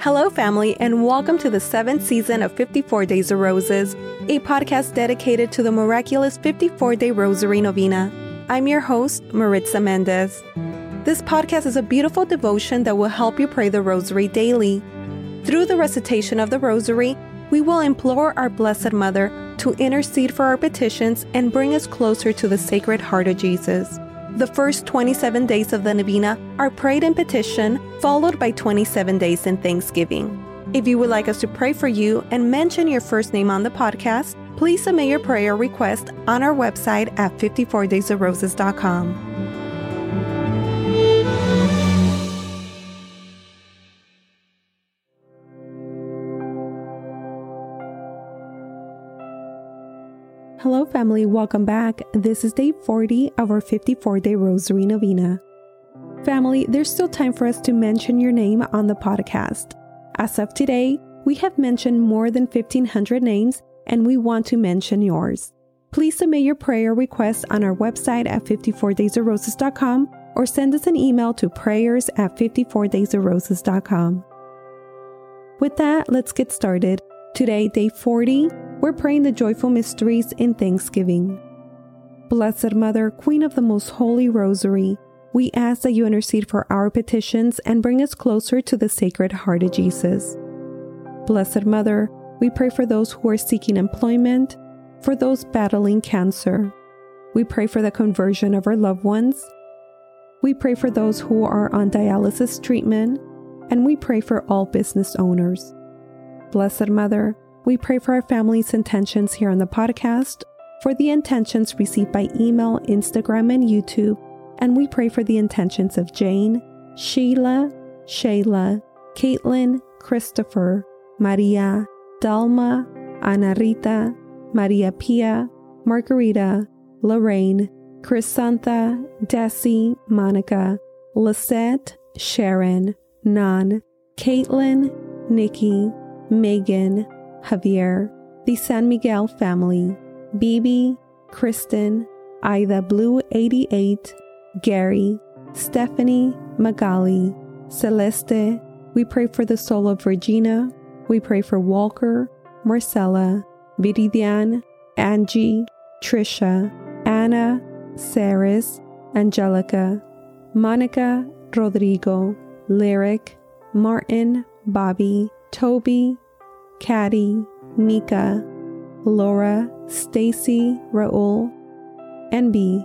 Hello, family, and welcome to the seventh season of 54 Days of Roses, a podcast dedicated to the miraculous 54 day Rosary Novena. I'm your host, Maritza Mendez. This podcast is a beautiful devotion that will help you pray the Rosary daily. Through the recitation of the Rosary, we will implore our Blessed Mother to intercede for our petitions and bring us closer to the Sacred Heart of Jesus. The first 27 days of the Novena are prayed in petition, followed by 27 days in thanksgiving. If you would like us to pray for you and mention your first name on the podcast, please submit your prayer request on our website at 54daysofroses.com. Hello, family. Welcome back. This is day 40 of our 54 day Rosary Novena. Family, there's still time for us to mention your name on the podcast. As of today, we have mentioned more than 1,500 names and we want to mention yours. Please submit your prayer request on our website at 54daysofroses.com or send us an email to prayers at 54daysofroses.com. With that, let's get started. Today, day 40, we're praying the joyful mysteries in thanksgiving. Blessed Mother, Queen of the Most Holy Rosary, we ask that you intercede for our petitions and bring us closer to the Sacred Heart of Jesus. Blessed Mother, we pray for those who are seeking employment, for those battling cancer. We pray for the conversion of our loved ones. We pray for those who are on dialysis treatment, and we pray for all business owners. Blessed Mother, we pray for our family's intentions here on the podcast, for the intentions received by email, Instagram, and YouTube, and we pray for the intentions of Jane, Sheila, Shayla, Caitlin, Christopher, Maria, Dalma, Ana Rita, Maria Pia, Margarita, Lorraine, Chrysantha, Desi, Monica, Lisette, Sharon, Nan, Caitlin, Nikki, Megan, Javier, the San Miguel family, Bibi, Kristen, Ida Blue 88, Gary, Stephanie, Magali, Celeste. We pray for the soul of Regina. We pray for Walker, Marcella, Viridian, Angie, Trisha, Anna, Saris, Angelica, Monica, Rodrigo, Lyric, Martin, Bobby, Toby, Caddy, Nika, Laura, Stacy, Raul, and B.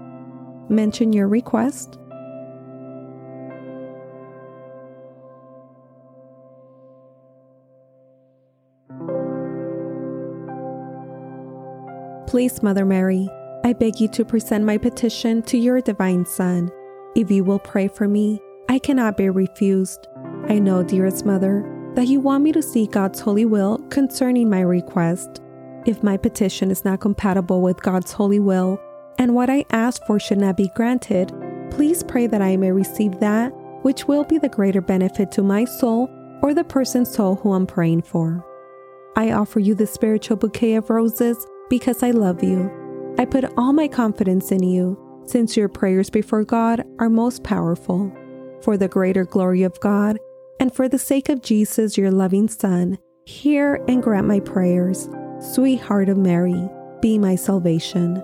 Mention your request. Please, Mother Mary, I beg you to present my petition to your divine Son. If you will pray for me, I cannot be refused. I know, dearest Mother, that you want me to seek God's holy will concerning my request. If my petition is not compatible with God's holy will, and what I ask for should not be granted, please pray that I may receive that which will be the greater benefit to my soul or the person's soul who I'm praying for. I offer you the spiritual bouquet of roses because I love you. I put all my confidence in you, since your prayers before God are most powerful. For the greater glory of God, and for the sake of Jesus, your loving Son, hear and grant my prayers. Sweetheart of Mary, be my salvation.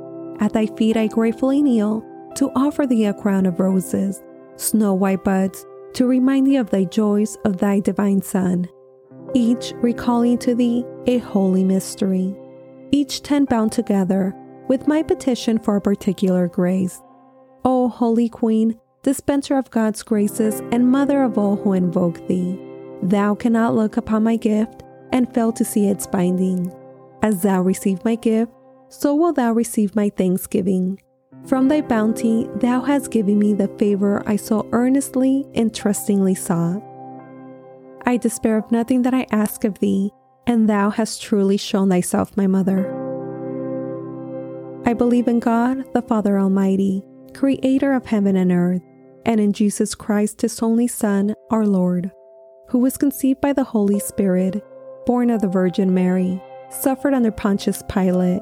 At thy feet I gratefully kneel to offer thee a crown of roses, snow white buds, to remind thee of thy joys of thy divine Son, each recalling to thee a holy mystery, each ten bound together with my petition for a particular grace. O Holy Queen, dispenser of God's graces and mother of all who invoke thee, thou cannot look upon my gift and fail to see its binding. As thou receive my gift, so will thou receive my thanksgiving. From thy bounty, thou hast given me the favor I so earnestly and trustingly sought. I despair of nothing that I ask of thee, and thou hast truly shown thyself my mother. I believe in God, the Father Almighty, creator of heaven and earth, and in Jesus Christ, his only Son, our Lord, who was conceived by the Holy Spirit, born of the Virgin Mary, suffered under Pontius Pilate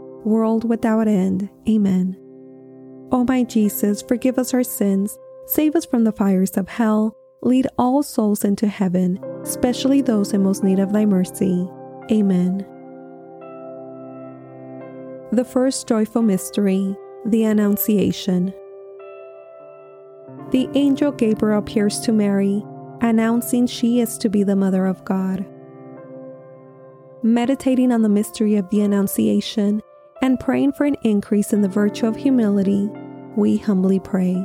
world without end. Amen. O my Jesus, forgive us our sins, save us from the fires of hell, lead all souls into heaven, especially those in most need of thy mercy. Amen. The first joyful mystery, the Annunciation. The angel Gabriel appears to Mary, announcing she is to be the Mother of God. Meditating on the mystery of the Annunciation, and praying for an increase in the virtue of humility, we humbly pray.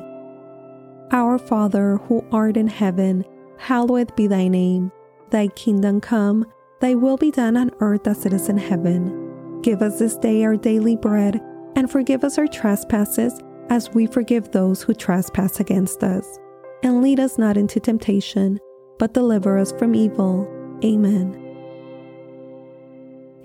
Our Father, who art in heaven, hallowed be thy name. Thy kingdom come, thy will be done on earth as it is in heaven. Give us this day our daily bread, and forgive us our trespasses as we forgive those who trespass against us. And lead us not into temptation, but deliver us from evil. Amen.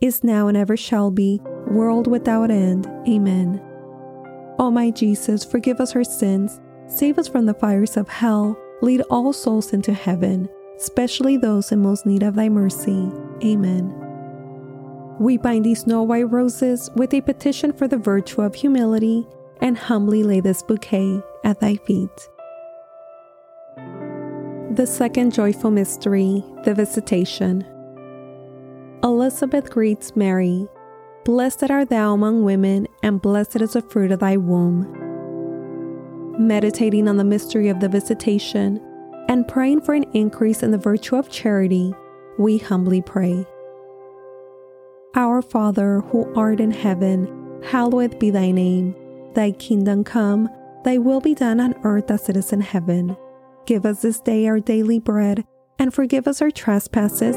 is now, and ever shall be, world without end. Amen. O my Jesus, forgive us our sins, save us from the fires of hell, lead all souls into heaven, especially those in most need of thy mercy. Amen. We bind these snow white roses with a petition for the virtue of humility and humbly lay this bouquet at thy feet. The second joyful mystery, the Visitation. Elizabeth greets Mary, Blessed art thou among women, and blessed is the fruit of thy womb. Meditating on the mystery of the Visitation and praying for an increase in the virtue of charity, we humbly pray. Our Father, who art in heaven, hallowed be thy name. Thy kingdom come, thy will be done on earth as it is in heaven. Give us this day our daily bread, and forgive us our trespasses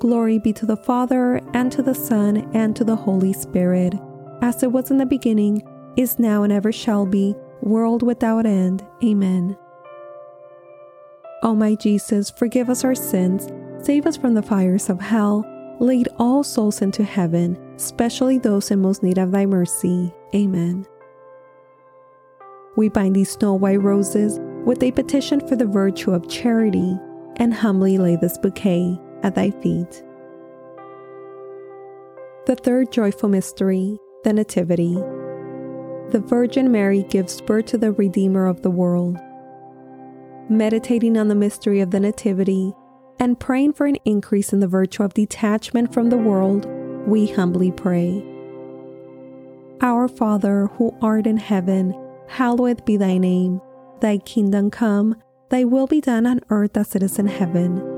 Glory be to the Father, and to the Son, and to the Holy Spirit, as it was in the beginning, is now, and ever shall be world without end. Amen. O my Jesus, forgive us our sins, save us from the fires of hell, lead all souls into heaven, especially those in most need of thy mercy. Amen. We bind these snow white roses with a petition for the virtue of charity and humbly lay this bouquet at thy feet. The third joyful mystery, the Nativity the Virgin Mary gives birth to the Redeemer of the world. Meditating on the mystery of the Nativity and praying for an increase in the virtue of detachment from the world, we humbly pray. Our Father, who art in heaven, hallowed be thy name. Thy kingdom come, thy will be done on earth as it is in heaven.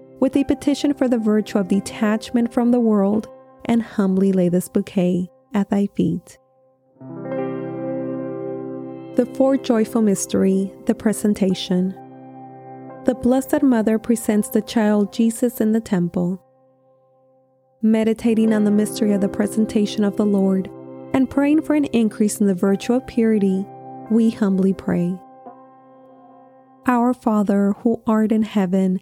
with a petition for the virtue of detachment from the world and humbly lay this bouquet at thy feet. The fourth joyful mystery, the presentation. The Blessed Mother presents the child Jesus in the temple. Meditating on the mystery of the presentation of the Lord and praying for an increase in the virtue of purity, we humbly pray. Our Father, who art in heaven,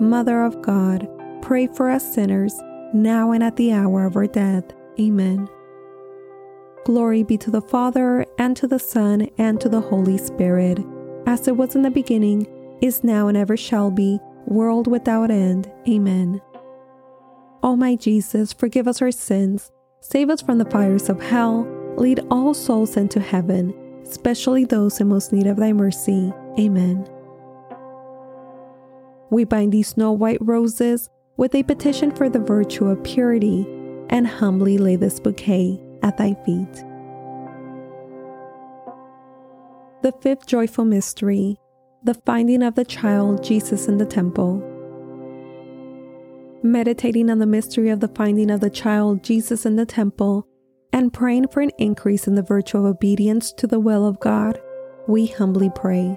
Mother of God, pray for us sinners, now and at the hour of our death. Amen. Glory be to the Father, and to the Son, and to the Holy Spirit, as it was in the beginning, is now, and ever shall be world without end. Amen. O my Jesus, forgive us our sins, save us from the fires of hell, lead all souls into heaven, especially those in most need of thy mercy. Amen. We bind these snow white roses with a petition for the virtue of purity and humbly lay this bouquet at thy feet. The fifth joyful mystery the finding of the child Jesus in the temple. Meditating on the mystery of the finding of the child Jesus in the temple and praying for an increase in the virtue of obedience to the will of God, we humbly pray.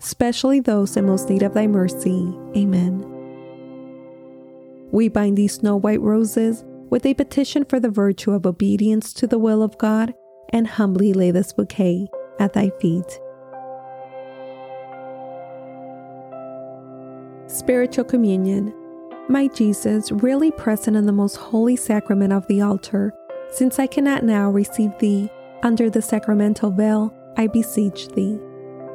especially those in most need of thy mercy. Amen. We bind these snow white roses with a petition for the virtue of obedience to the will of God and humbly lay this bouquet at thy feet. Spiritual Communion my Jesus, really present in the most holy sacrament of the altar, since I cannot now receive thee under the sacramental veil, I beseech thee,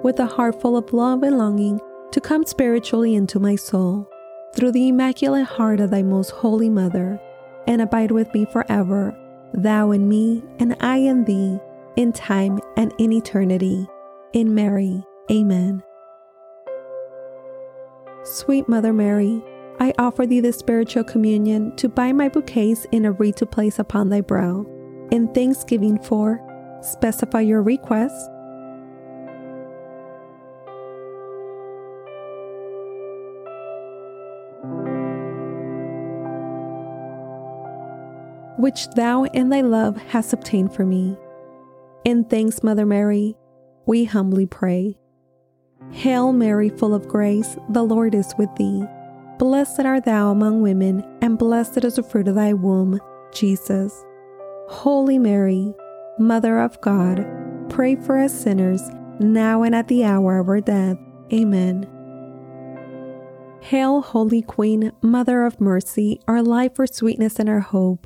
with a heart full of love and longing, to come spiritually into my soul, through the immaculate heart of thy most holy mother, and abide with me forever, thou in me, and I in thee, in time and in eternity. In Mary. Amen. Sweet Mother Mary, I offer thee the spiritual communion to bind my bouquets in a wreath to place upon thy brow. In thanksgiving for, specify your request. Which thou in thy love hast obtained for me. In thanks, Mother Mary, we humbly pray. Hail Mary, full of grace, the Lord is with thee. Blessed art thou among women, and blessed is the fruit of thy womb, Jesus. Holy Mary, Mother of God, pray for us sinners, now and at the hour of our death. Amen. Hail, Holy Queen, Mother of Mercy, our life, our sweetness, and our hope.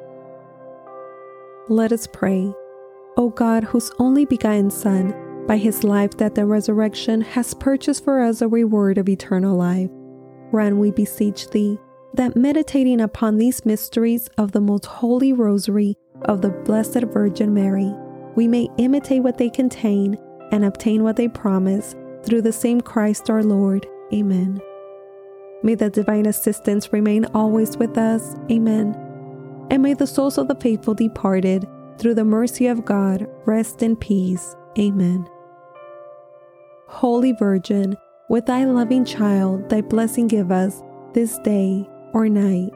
Let us pray. O God, whose only begotten Son, by his life, death, and resurrection, has purchased for us a reward of eternal life, grant, we beseech thee, that meditating upon these mysteries of the most holy rosary of the Blessed Virgin Mary, we may imitate what they contain and obtain what they promise through the same Christ our Lord. Amen. May the divine assistance remain always with us. Amen. And may the souls of the faithful departed, through the mercy of God, rest in peace. Amen. Holy Virgin, with thy loving child, thy blessing give us this day or night.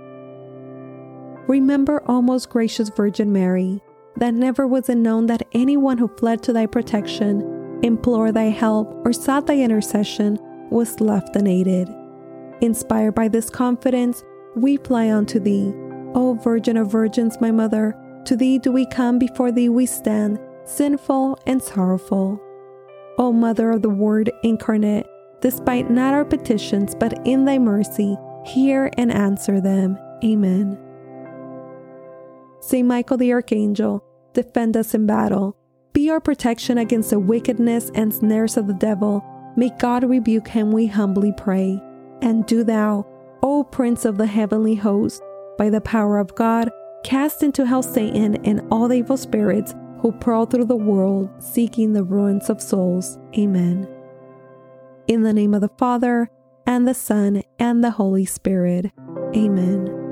Remember, O most gracious Virgin Mary, that never was it known that anyone who fled to thy protection, implored thy help, or sought thy intercession was left unaided. Inspired by this confidence, we fly unto thee. O Virgin of Virgins, my Mother, to thee do we come, before thee we stand, sinful and sorrowful. O Mother of the Word incarnate, despite not our petitions, but in thy mercy, hear and answer them. Amen. Saint Michael the Archangel, defend us in battle. Be our protection against the wickedness and snares of the devil. May God rebuke him, we humbly pray. And do thou, O Prince of the heavenly host, by the power of God, cast into hell Satan and all the evil spirits who prowl through the world seeking the ruins of souls. Amen. In the name of the Father, and the Son, and the Holy Spirit. Amen.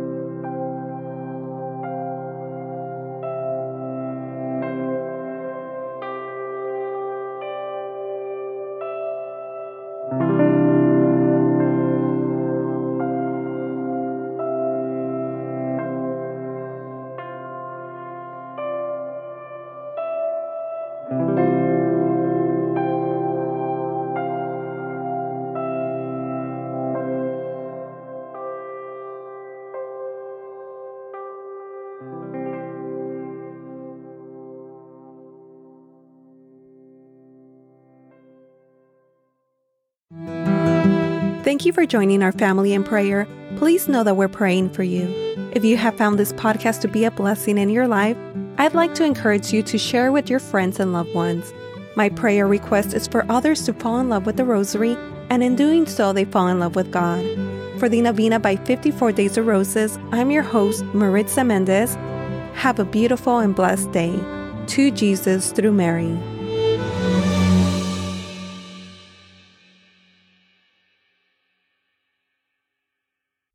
Thank you for joining our family in prayer. Please know that we're praying for you. If you have found this podcast to be a blessing in your life, I'd like to encourage you to share with your friends and loved ones. My prayer request is for others to fall in love with the Rosary, and in doing so, they fall in love with God. For the Novena by 54 Days of Roses, I'm your host, Maritza Mendez. Have a beautiful and blessed day. To Jesus through Mary.